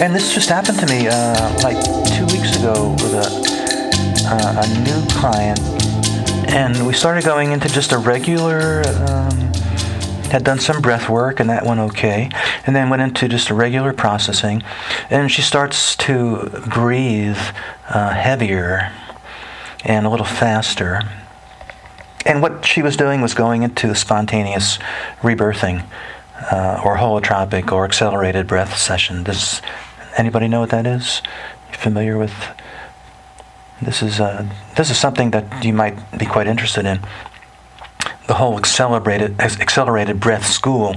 And this just happened to me uh, like two weeks ago with a, uh, a new client. And we started going into just a regular, um, had done some breath work, and that went okay. And then went into just a regular processing. And she starts to breathe uh, heavier and a little faster. And what she was doing was going into spontaneous rebirthing. Uh, or holotropic or accelerated breath session. Does anybody know what that is? You familiar with? This is uh, this is something that you might be quite interested in. The whole accelerated accelerated breath school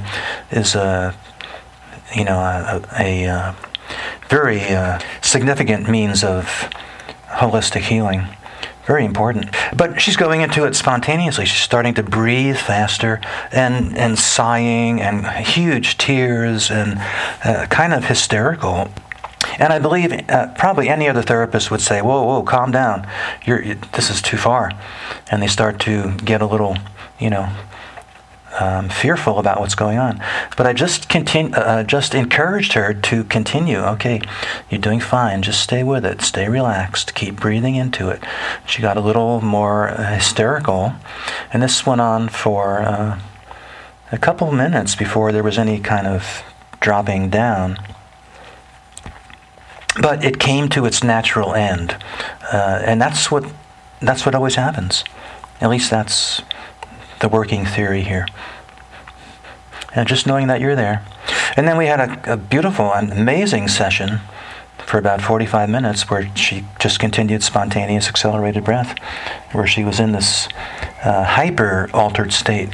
is a you know a, a, a very uh, significant means of holistic healing very important. But she's going into it spontaneously. She's starting to breathe faster and, and sighing and huge tears and uh, kind of hysterical. And I believe uh, probably any other therapist would say, "Whoa, whoa, calm down. You're, you, this is too far," and they start to get a little, you know, um, fearful about what's going on. But I just continue, uh, just encouraged her to continue. Okay, you're doing fine. Just stay with it. Stay relaxed. Keep breathing into it. She got a little more uh, hysterical, and this went on for uh, a couple minutes before there was any kind of dropping down. But it came to its natural end, uh, and that's what that's what always happens. At least that's the working theory here. And just knowing that you're there. And then we had a, a beautiful and amazing session for about 45 minutes where she just continued spontaneous accelerated breath, where she was in this uh, hyper altered state,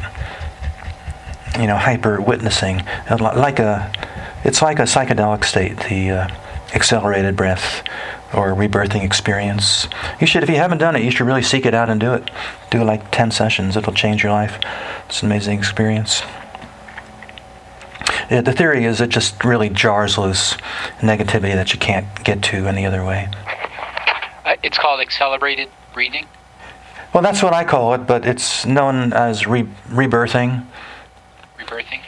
you know, hyper witnessing, like a, it's like a psychedelic state, the uh, accelerated breath or rebirthing experience. You should, if you haven't done it, you should really seek it out and do it. Do like 10 sessions, it'll change your life. It's an amazing experience. Yeah, the theory is it just really jars loose negativity that you can't get to any other way. Uh, it's called accelerated breathing? Well, that's what I call it, but it's known as re- rebirthing. Rebirthing?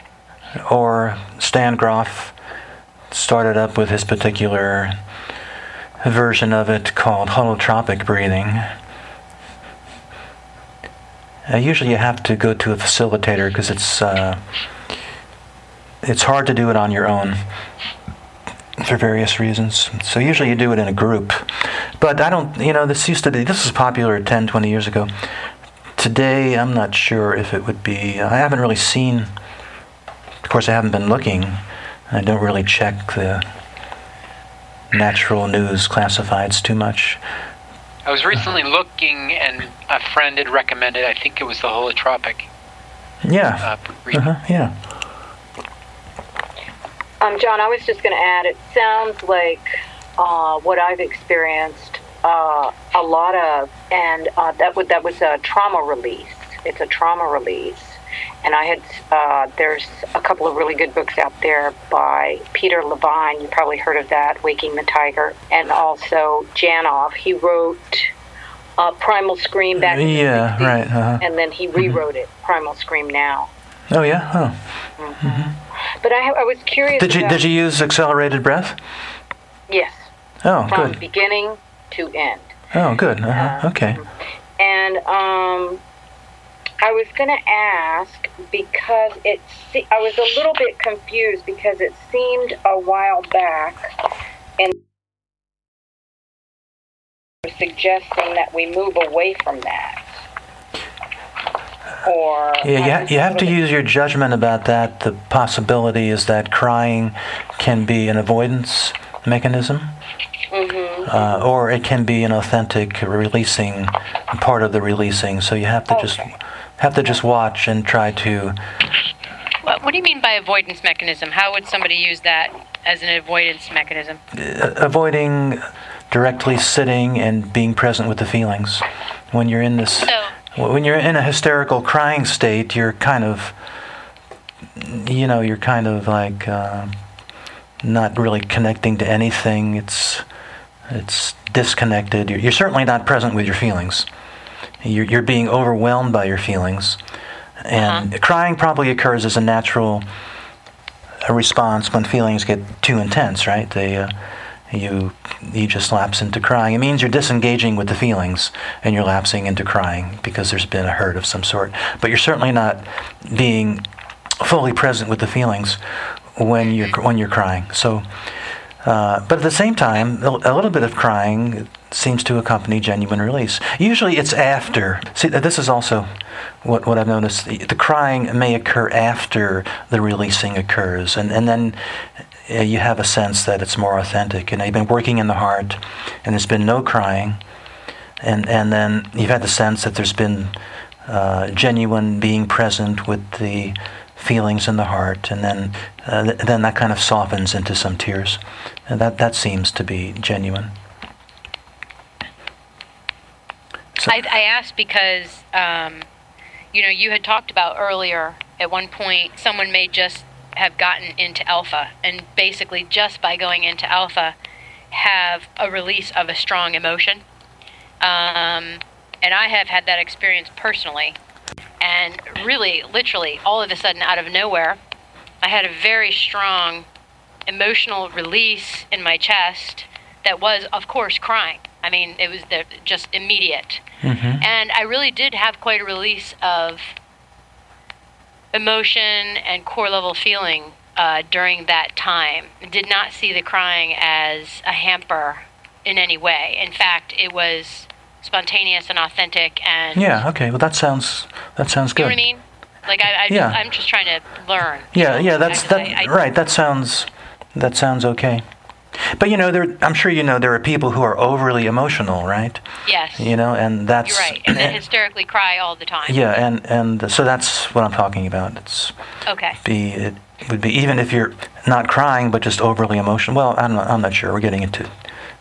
Or Stan Grof started up with his particular version of it called holotropic breathing. Uh, usually you have to go to a facilitator because it's uh, it's hard to do it on your own for various reasons. So usually you do it in a group. But I don't, you know, this used to be, this was popular 10, 20 years ago. Today, I'm not sure if it would be, I haven't really seen, of course, I haven't been looking. I don't really check the natural news classifieds too much. I was recently looking, and a friend had recommended. I think it was the holotropic. Yeah. Uh, uh-huh, yeah. Um, John, I was just going to add. It sounds like uh, what I've experienced uh, a lot of, and uh, that would that was a trauma release. It's a trauma release, and I had uh, there's a couple of really good books out there by Peter Levine. You probably heard of that, Waking the Tiger, and also Janov. He wrote uh, Primal Scream back in yeah, the 60s, right, uh-huh. and then he rewrote mm-hmm. it, Primal Scream now. Oh yeah, oh. Mm-hmm. Mm-hmm. But I, I was curious. Did you did you use accelerated breath? Yes. Oh, From good. beginning to end. Oh, good. Uh-huh. Uh, okay. And um, I was going to ask because it. Se- I was a little bit confused because it seemed a while back, and suggesting that we move away from that. Or yeah, you, you have to bit... use your judgment about that. The possibility is that crying can be an avoidance mechanism. Mm-hmm. Uh, or it can be an authentic releasing part of the releasing. So you have to okay. just have to just watch and try to. What, do you mean by avoidance mechanism? How would somebody use that as an avoidance mechanism? Uh, avoiding directly sitting and being present with the feelings. When you're in this, so, when you're in a hysterical crying state, you're kind of, you know, you're kind of like uh, not really connecting to anything. It's it's disconnected. You're, you're certainly not present with your feelings. You're, you're being overwhelmed by your feelings. And uh-huh. crying probably occurs as a natural response when feelings get too intense, right? They, uh, you, you just lapse into crying. It means you're disengaging with the feelings and you're lapsing into crying because there's been a hurt of some sort. But you're certainly not being fully present with the feelings when you're when you're crying. So, uh, but at the same time, a a little bit of crying seems to accompany genuine release. Usually, it's after. See, this is also what what I've noticed. The, crying may occur after the releasing occurs, and and then. uh, You have a sense that it's more authentic, and you've been working in the heart, and there's been no crying, and and then you've had the sense that there's been uh, genuine being present with the feelings in the heart, and then uh, th- then that kind of softens into some tears, and that that seems to be genuine. So- I, I asked because, um, you know, you had talked about earlier at one point someone may just have gotten into alpha, and basically just by going into alpha, have a release of a strong emotion. Um, and I have had that experience personally. And really, literally, all of a sudden, out of nowhere, I had a very strong emotional release in my chest that was, of course, crying. I mean, it was the, just immediate. Mhm. And I really did have quite a release of emotion and core level feeling uh, during that time. Did not see the crying as a hamper in any way. In fact, it was spontaneous and authentic and Yeah. Okay. Well, that sounds that sounds good. you know what I mean? Like I, I Yeah. just, I'm just trying to learn. Yeah, know, yeah, that's that. I- I- right, that sounds that sounds okay. But you know, there. I'm sure you know there are people who are overly emotional, right? Yes, You know, and that's you're right. And they hysterically cry all the time. yeah, and and so that's what I'm talking about. It's Okay. be it would be even if you're not crying but just overly emotional. Well, I'm not, I'm not sure. We're getting into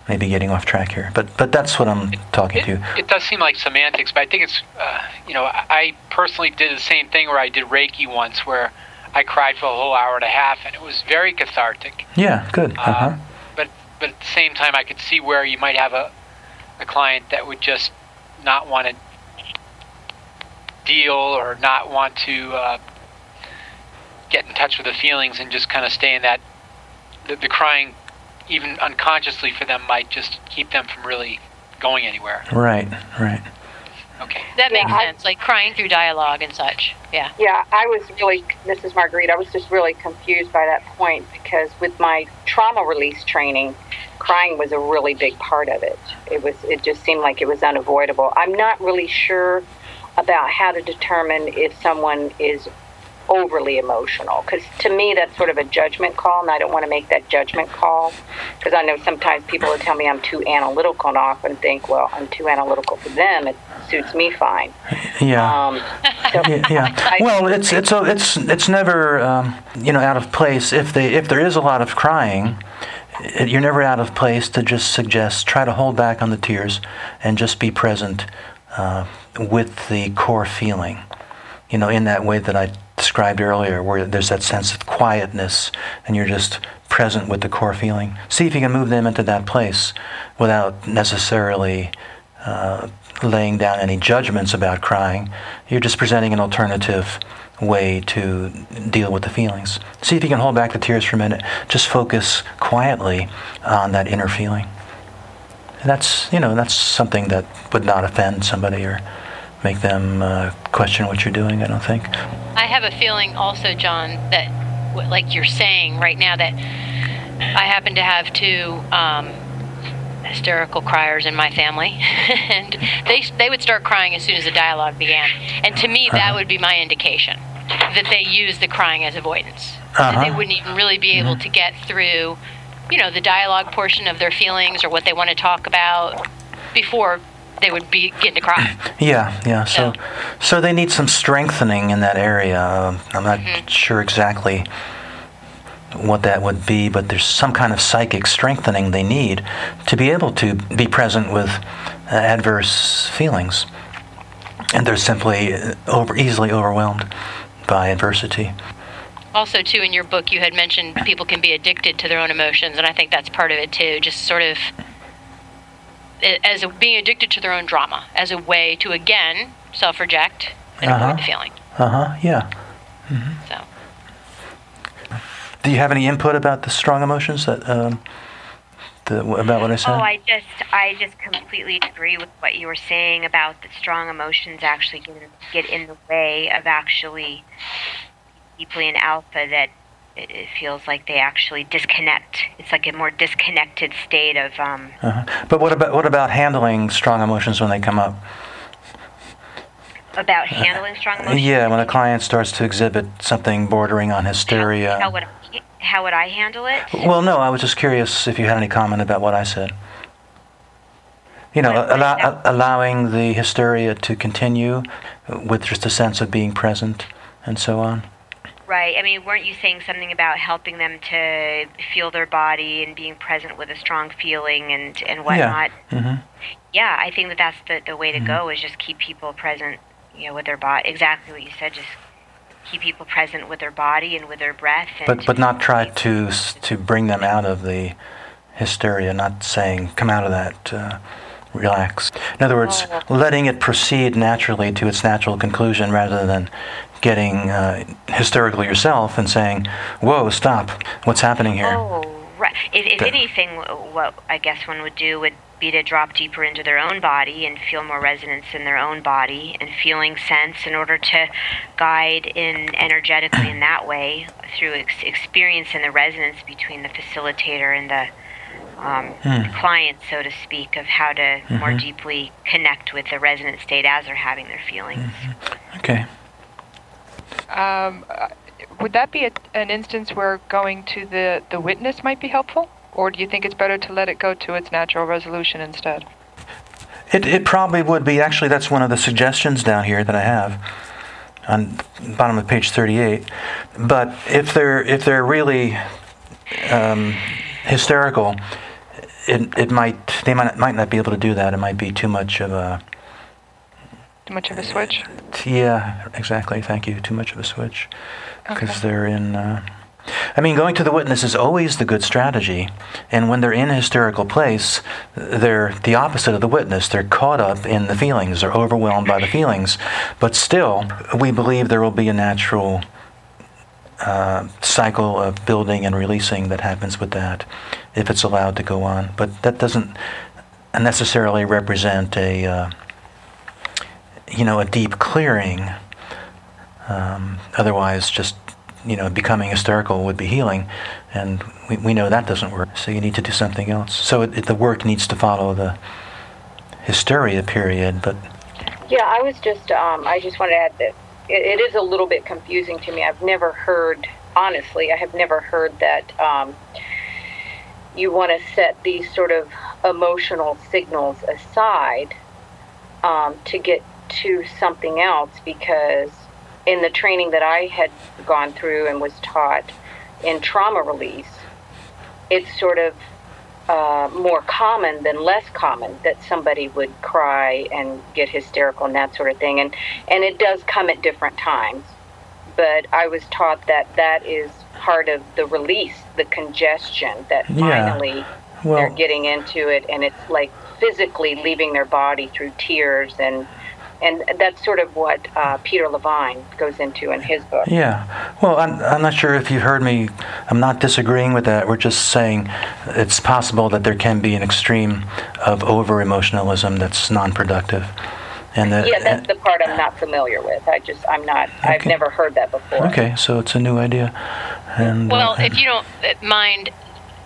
maybe getting off track here, but but that's what I'm talking It, to. it does seem like semantics, but I think it's, uh, you know, I I personally did the same thing where I did Reiki once, where I cried for a whole hour and a half, and it was very cathartic. Yeah, good. Uh huh. Um, but at the same time, I could see where you might have a a client that would just not want to deal or not want to uh, get in touch with the feelings and just kind of stay in that. The, the crying, even unconsciously for them, might just keep them from really going anywhere. Right, right. Okay. That Yeah, makes I- sense. Like crying through dialogue and such. Yeah. Yeah, I was really, Mrs. Marguerite, I was just really confused by that point because with my trauma release training, crying was a really big part of it. It was, it just seemed like it was unavoidable. I'm not really sure about how to determine if someone is overly emotional because to me that's sort of a judgment call and i don't want to make that judgment call because i know sometimes people will tell me i'm too analytical and I often think well i'm too analytical for them it suits me fine Yeah. um, so yeah, yeah. Well, it's it's a- it's it's never um, you know out of place if they if there is a lot of crying. It, you're never out of place to just suggest try to hold back on the tears and just be present uh, with the core feeling. You know, in that way that I described earlier, where there's that sense of quietness and you're just present with the core feeling. See if you can move them into that place without necessarily uh, laying down any judgments about crying. You're just presenting an alternative way to deal with the feelings. See if you can hold back the tears for a minute. Just focus quietly on that inner feeling. That's you know that's something that would not offend somebody or make them uh, question what you're doing. I don't think. I have a feeling also, John, that like you're saying right now that I happen to have two um, hysterical criers in my family, and they they would start crying as soon as the dialogue began. And to me, that Uh-huh. would be my indication that they use the crying as avoidance. That they Uh-huh. wouldn't even really be able to get through, you know, the dialogue portion of their feelings or what they want to talk about before they would be getting to cry. Yeah, yeah. So, So- so they need some strengthening in that area. I'm not sure exactly what that would be, but there's some kind of psychic strengthening they need to be able to be present with uh, adverse feelings, and they're simply uh, over easily overwhelmed by adversity. Also, too, in your book, you had mentioned people can be addicted to their own emotions, and I think that's part of it too. Just sort of as a, being addicted to their own drama as a way to again self-reject and Uh-huh. avoid the feeling. Uh huh. Yeah. So Do you have any input about the strong emotions that um, the, about what I said? Oh, I just I just completely agree with what you were saying about that strong emotions actually get in, get in the way of actually deeply in alpha that it, it feels like they actually disconnect. It's like a more disconnected state of um, uh-huh. But what about what about handling strong emotions when they come up? about handling strong emotions. Yeah, when a client starts to exhibit something bordering on hysteria. How, how how would I handle it? Well, no, I was just curious if you had any comment about what I said. You know, What- what allow, is allowing the hysteria to continue with just a sense of being present and so on. Right. I mean, weren't you saying something about helping them to feel their body and being present with a strong feeling and and whatnot? hmm Yeah, I think that that's the the way to go is just keep people present, you know, with their body. Exactly what you said. Just keep people present with their body and with their breath. And But but not try to s- to bring them out of the hysteria. Not saying come out of that. Uh, relax. In other words, Oh. letting it proceed naturally to its natural conclusion rather than getting uh, hysterical yourself and saying, "Whoa, stop! What's happening here?" Oh, right. If, if anything, what I guess one would do would be to drop deeper into their own body and feel more resonance in their own body and feeling sense in order to guide in energetically in that way through ex- experience and the resonance between the facilitator and the um, Hmm. client, so to speak, of how to more Mhm. deeply connect with the resonant state as they're having their feelings. Okay. Um, uh, would that be a, an instance where going to the, the witness might be helpful? Or do you think it's better to let it go to its natural resolution instead? It, it probably would be. Actually, that's one of the suggestions down here that I have on the bottom of page 38. But if they're if they're really um, hysterical, it, it might they might might not be able to do that. It might be too much of a Too much of a switch? yeah exactly. Thank you. Too much of a switch because Okay. they're in. Uh, I mean, going to the witness is always the good strategy, and when they're in a hysterical place, they're the opposite of the witness. They're caught up in the feelings, they're overwhelmed by the feelings, but still, we believe there will be a natural uh, cycle of building and releasing that happens with that, if it's allowed to go on. But that doesn't necessarily represent a, uh, you know, a deep clearing. Um, otherwise, just you know, becoming hysterical would be healing, and we, we know that doesn't work. So you need to do something else. So it, it, the work needs to follow the hysteria period, but Yeah, I was just, um, I just wanted to add that it, it is a little bit confusing to me. I've never heard, honestly, I have never heard that um, you want to set these sort of emotional signals aside um, to get to something else because in the training that I had gone through and was taught in trauma release, it's sort of uh, more common than less common that somebody would cry and get hysterical and that sort of thing. And, and it does come at different times. But I was taught that that is part of the release, the congestion, that Yeah. finally they're getting into it and it's like physically leaving their body through tears and and that's sort of what uh, Peter Levine goes into in his book. yeah. Well, I'm, I'm not sure if you've heard me. I'm not disagreeing with that. We're just saying it's possible that there can be an extreme of over emotionalism that's non-productive, and that. Yeah, that's the part I'm not familiar with. I just I'm not. I've never heard that before. Okay, so it's a new idea, and Well, uh, if you don't uh, mind,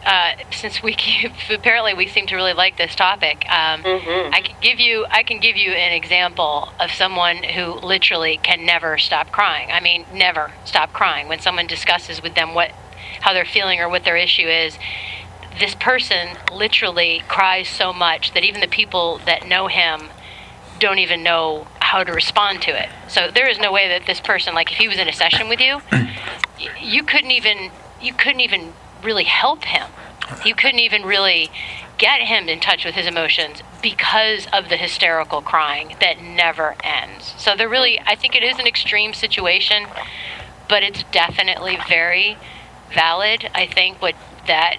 uh, since we keep, apparently we seem to really like this topic, um, Mhm. I can give you I can give you an example of someone who literally can never stop crying. I mean, never stop crying when someone discusses with them what how they're feeling or what their issue is. This person literally cries so much that even the people that know him don't even know how to respond to it. So there is no way that this person, like if he was in a session with you, you couldn't even you couldn't even really help him. You couldn't even really get him in touch with his emotions because of the hysterical crying that never ends. So there really I think it is an extreme situation, but it's definitely very valid. I think what that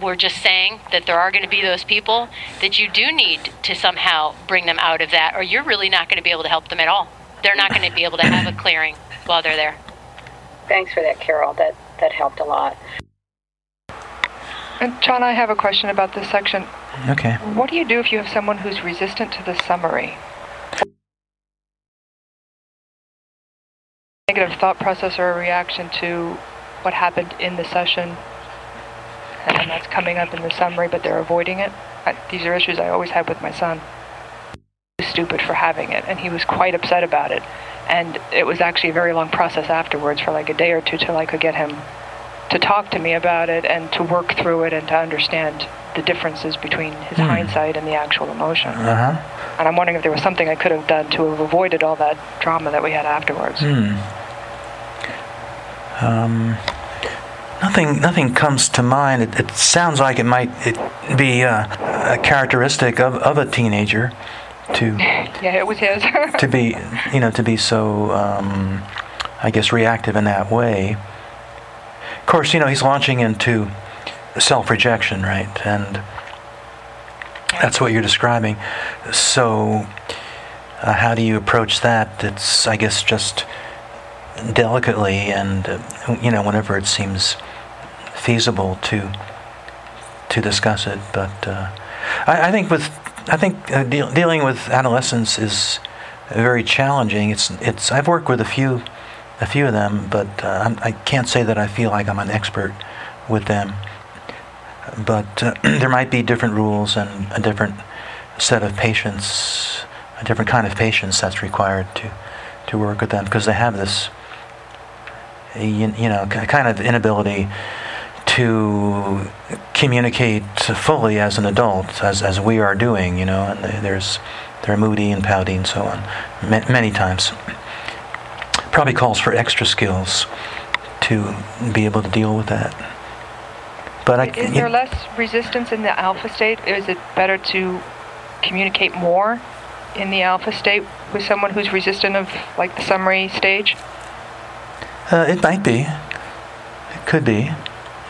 we're just saying that there are going to be those people that you do need to somehow bring them out of that, or you're really not going to be able to help them at all. They're not going to be able to have a clearing while they're there. Thanks for that, Carol. That that helped a lot. And John, I have a question about this section. Okay. What do you do if you have someone who's resistant to the summary? Negative thought process or a reaction to what happened in the session, and that's coming up in the summary, but they're avoiding it. I, these are issues I always had with my son. Stupid for having it, and he was quite upset about it. And it was actually a very long process afterwards, for like a day or two, till I could get him to talk to me about it and to work through it and to understand the differences between his Hmm. hindsight and the actual emotion. Uh huh. And I'm wondering if there was something I could have done to have avoided all that drama that we had afterwards. Hmm. Um, nothing, nothing comes to mind. It, it sounds like it might it be uh, a characteristic of, of a teenager to Yeah, it was his. to be, you know, to be so, um, I guess, reactive in that way. Of course, you know, he's launching into self-rejection, right? And that's what you're describing. So, uh, how do you approach that? It's, I guess, just delicately and, uh, you know, whenever it seems feasible to to discuss it. But uh, I, I think with I think uh, deal, dealing with adolescents is very challenging. It's it's I've worked with a few a few of them, but uh, I can't say that I feel like I'm an expert with them. But uh, there might be different rules and a different set of patience, a different kind of patience that's required to to work with them because they have this you, you know kind of inability to communicate fully as an adult, as, as we are doing, you know, and there's, they're moody and pouty and so on, ma- many times. Probably calls for extra skills to be able to deal with that. But I, Is there less resistance in the alpha state? Is it better to communicate more in the alpha state with someone who's resistant of like the summary stage? Uh, it might be. It could be.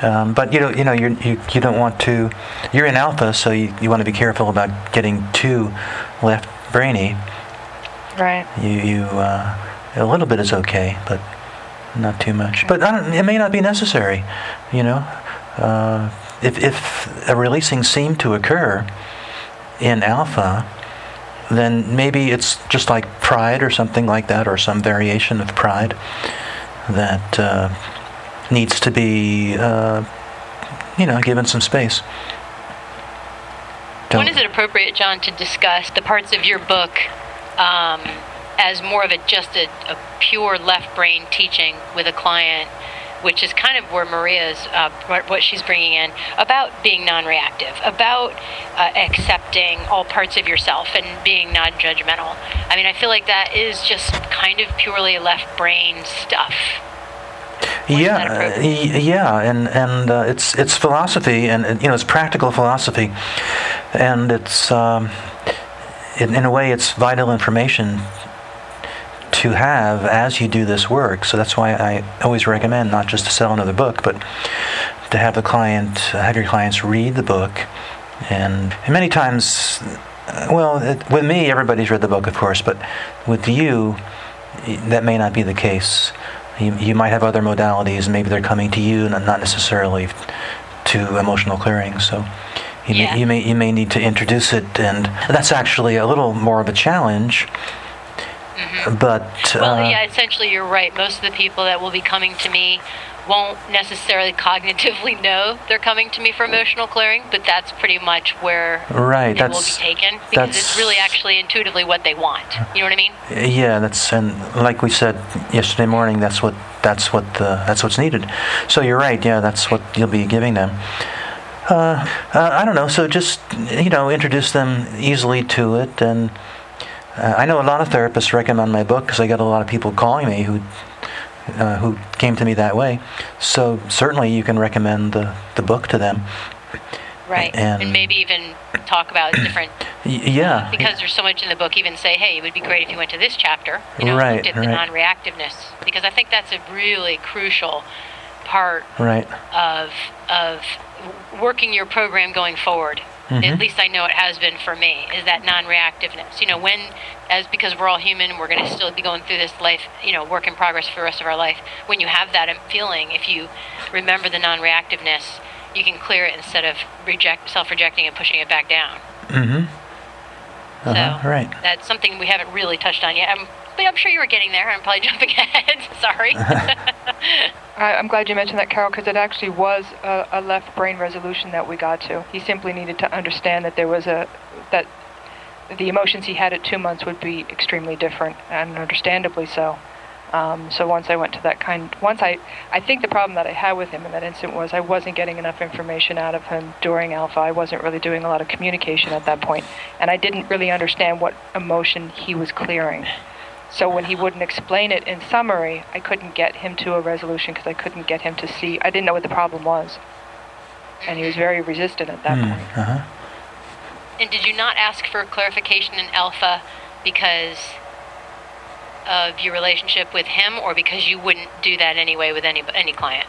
Um, but you know, you know, you're, you you don't want to. You're in alpha, so you, you want to be careful about getting too left brainy. Right. You you uh, a little bit is okay, but not too much. But it may not be necessary. You know, uh, if if a releasing seemed to occur in alpha, then maybe it's just like pride or something like that, or some variation of pride that uh, needs to be, uh, you know, given some space. When Don't- is it appropriate, John, to discuss the parts of your book um, as more of a just a, a pure left brain teaching with a client, which is kind of where Maria's uh, what what she's bringing in about being non-reactive, about uh, accepting all parts of yourself and being non-judgmental. I mean, I feel like that is just kind of purely left brain stuff. That yeah, yeah, and and uh, it's it's philosophy, and you know it's practical philosophy, and it's um, in, in a way it's vital information to have as you do this work. So that's why I always recommend not just to sell another book, but to have the client, have your clients read the book, and, and many times, uh, well, it, with me everybody's read the book, of course, but with you, that may not be the case. You, you might have other modalities, maybe they're coming to you, and not necessarily to emotional clearing. So you, Yeah. may, you may you may need to introduce it, and that's actually a little more of a challenge. But Mm-hmm. Well, uh, yeah, essentially, you're right. Most of the people that will be coming to me won't necessarily cognitively know they're coming to me for emotional clearing, but that's pretty much where right, it will be taken because it's really actually intuitively what they want. You know what I mean? yeah, that's and like we said yesterday morning, that's what that's what the, that's what's needed. So you're right. Yeah, that's what you'll be giving them. Uh, uh, I don't know. So just you know, introduce them easily to it, and uh, I know a lot of therapists recommend my book because I get a lot of people calling me who uh, who came to me that way. So certainly you can recommend the the book to them. Right. And- And, maybe even talk about different yeah. because there's so much in the book. Even say, hey, it would be great if you went to this chapter. You know, Right, looked at the non-reactiveness because I think that's a really crucial part Right. of of working your program going forward At least I know it has been for me. Is that non-reactiveness? You know, when, as because we're all human, we're going to still be going through this life, you know, work in progress for the rest of our life. When you have that feeling, if you remember the non-reactiveness, you can clear it instead of reject, self-rejecting and pushing it back down. Mm-hmm. Uh-huh, so right. that's something we haven't really touched on yet. I'm, but I'm sure you were getting there. I'm probably jumping ahead. Sorry. I, I'm glad you mentioned that, Carol, because it actually was a, a left brain resolution that we got to. He simply needed to understand that there was a that the emotions he had at two months would be extremely different, and understandably so. Um, so once I went to that kind, once I, I think the problem that I had with him in that instant was I wasn't getting enough information out of him during alpha. I wasn't really doing a lot of communication at that point, and I didn't really understand what emotion he was clearing. So when he wouldn't explain it in summary, I couldn't get him to a resolution because I couldn't get him to see. I didn't know what the problem was, and he was very resistant at that Mm, point. uh-huh. and did you not ask for clarification in alpha because of your relationship with him, or because you wouldn't do that anyway with any any client?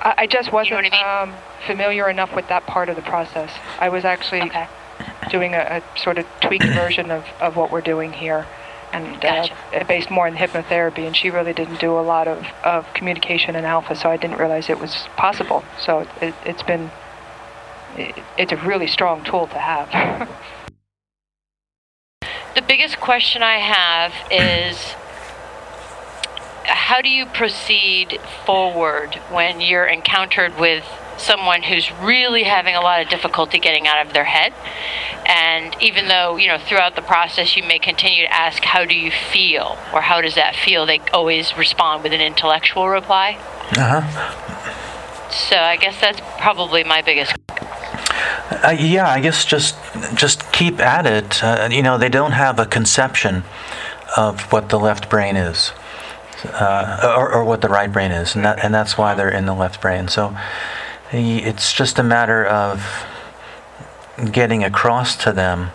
I, I just wasn't what I um, familiar enough with that part of the process. I was actually Okay. doing a, a sort of tweaked version of, of what we're doing here, and Gotcha. uh, based more in hypnotherapy. And she really didn't do a lot of, of communication in alpha, so I didn't realize it was possible. So it, it, it's been it, it's a really strong tool to have. The biggest question I have is how do you proceed forward when you're encountered with someone who's really having a lot of difficulty getting out of their head? And even though, you know, throughout the process you may continue to ask, how do you feel? Or how does that feel? They always respond with an intellectual reply. Uh-huh. So I guess that's probably my biggest. Uh, yeah, I guess just just keep at it. Uh, you know, they don't have a conception of what the left brain is, uh, or, or what the right brain is, and that, and that's why they're in the left brain. So it's just a matter of getting across to them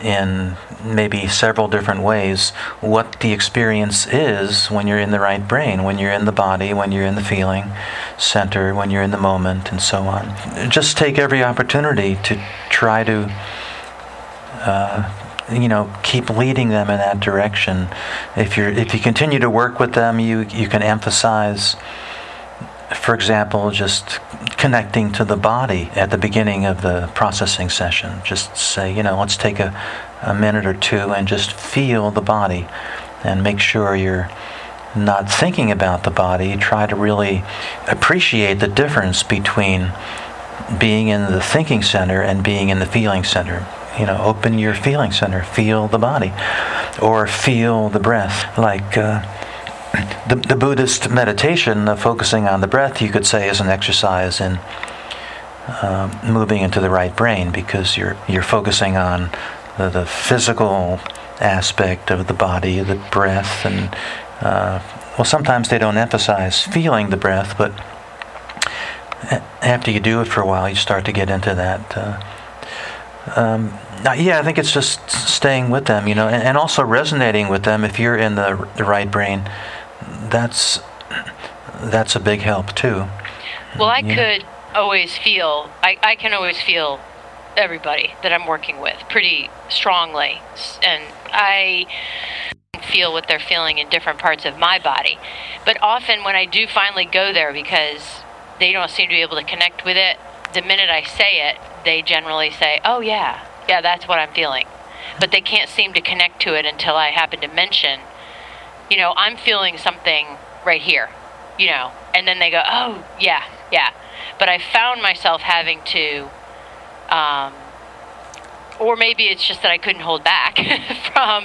in maybe several different ways what the experience is when you're in the right brain, when you're in the body, when you're in the feeling center, when you're in the moment, and so on. Just take every opportunity to try to, uh, you know, keep leading them in that direction. If you're if you continue to work with them, you you can emphasize for example, just connecting to the body at the beginning of the processing session. Just say, you know, let's take a, a minute or two and just feel the body and make sure you're not thinking about the body. Try to really appreciate the difference between being in the thinking center and being in the feeling center. You know, open your feeling center, feel the body, or feel the breath. Like, uh, the, the Buddhist meditation of focusing on the breath, you could say, is an exercise in um, moving into the right brain because you're you're focusing on the, the physical aspect of the body, the breath, and uh, well, sometimes they don't emphasize feeling the breath, but after you do it for a while, you start to get into that. Uh, um, uh, yeah, I think it's just staying with them, you know, and, and also resonating with them. If you're in the, the right brain, that's that's a big help too. Well, I Yeah. could always feel, I, I can always feel everybody that I'm working with pretty strongly. And I feel what they're feeling in different parts of my body. But often when I do finally go there because they don't seem to be able to connect with it, the minute I say it, they generally say, oh, yeah, yeah, that's what I'm feeling. But they can't seem to connect to it until I happen to mention, you know, I'm feeling something right here, you know, and then they go, oh, yeah, yeah. But I found myself having to, um, or maybe it's just that I couldn't hold back from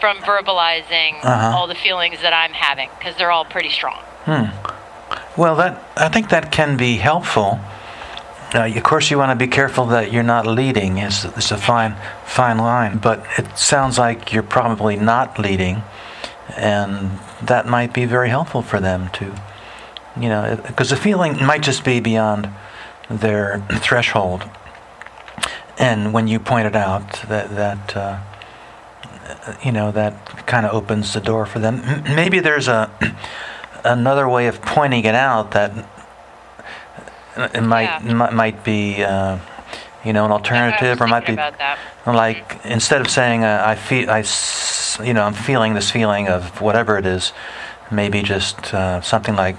from verbalizing Uh-huh. all the feelings that I'm having because they're all pretty strong. Hmm. Well, that I think that can be helpful. Uh, of course, you want to be careful that you're not leading. It's, it's a fine fine line, but it sounds like you're probably not leading, and that might be very helpful for them to, you know, because the feeling might just be beyond their threshold. And when you point it out, that that uh, you know that kind of opens the door for them. M- Maybe there's a another way of pointing it out that it might Yeah. mi- might be uh, you know, an alternative, or might be like instead of saying uh, I feel I, you know, I'm feeling this feeling of whatever it is, maybe just uh, something like,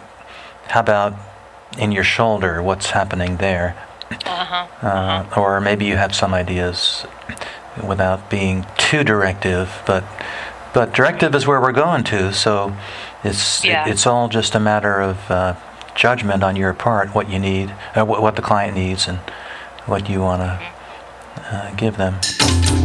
how about in your shoulder? What's happening there? Uh-huh. Uh, or maybe you have some ideas without being too directive, but but directive is where we're going to. So it's Yeah. it's all just a matter of uh, judgment on your part, what you need, uh, what, what the client needs, and what you want to uh, give them.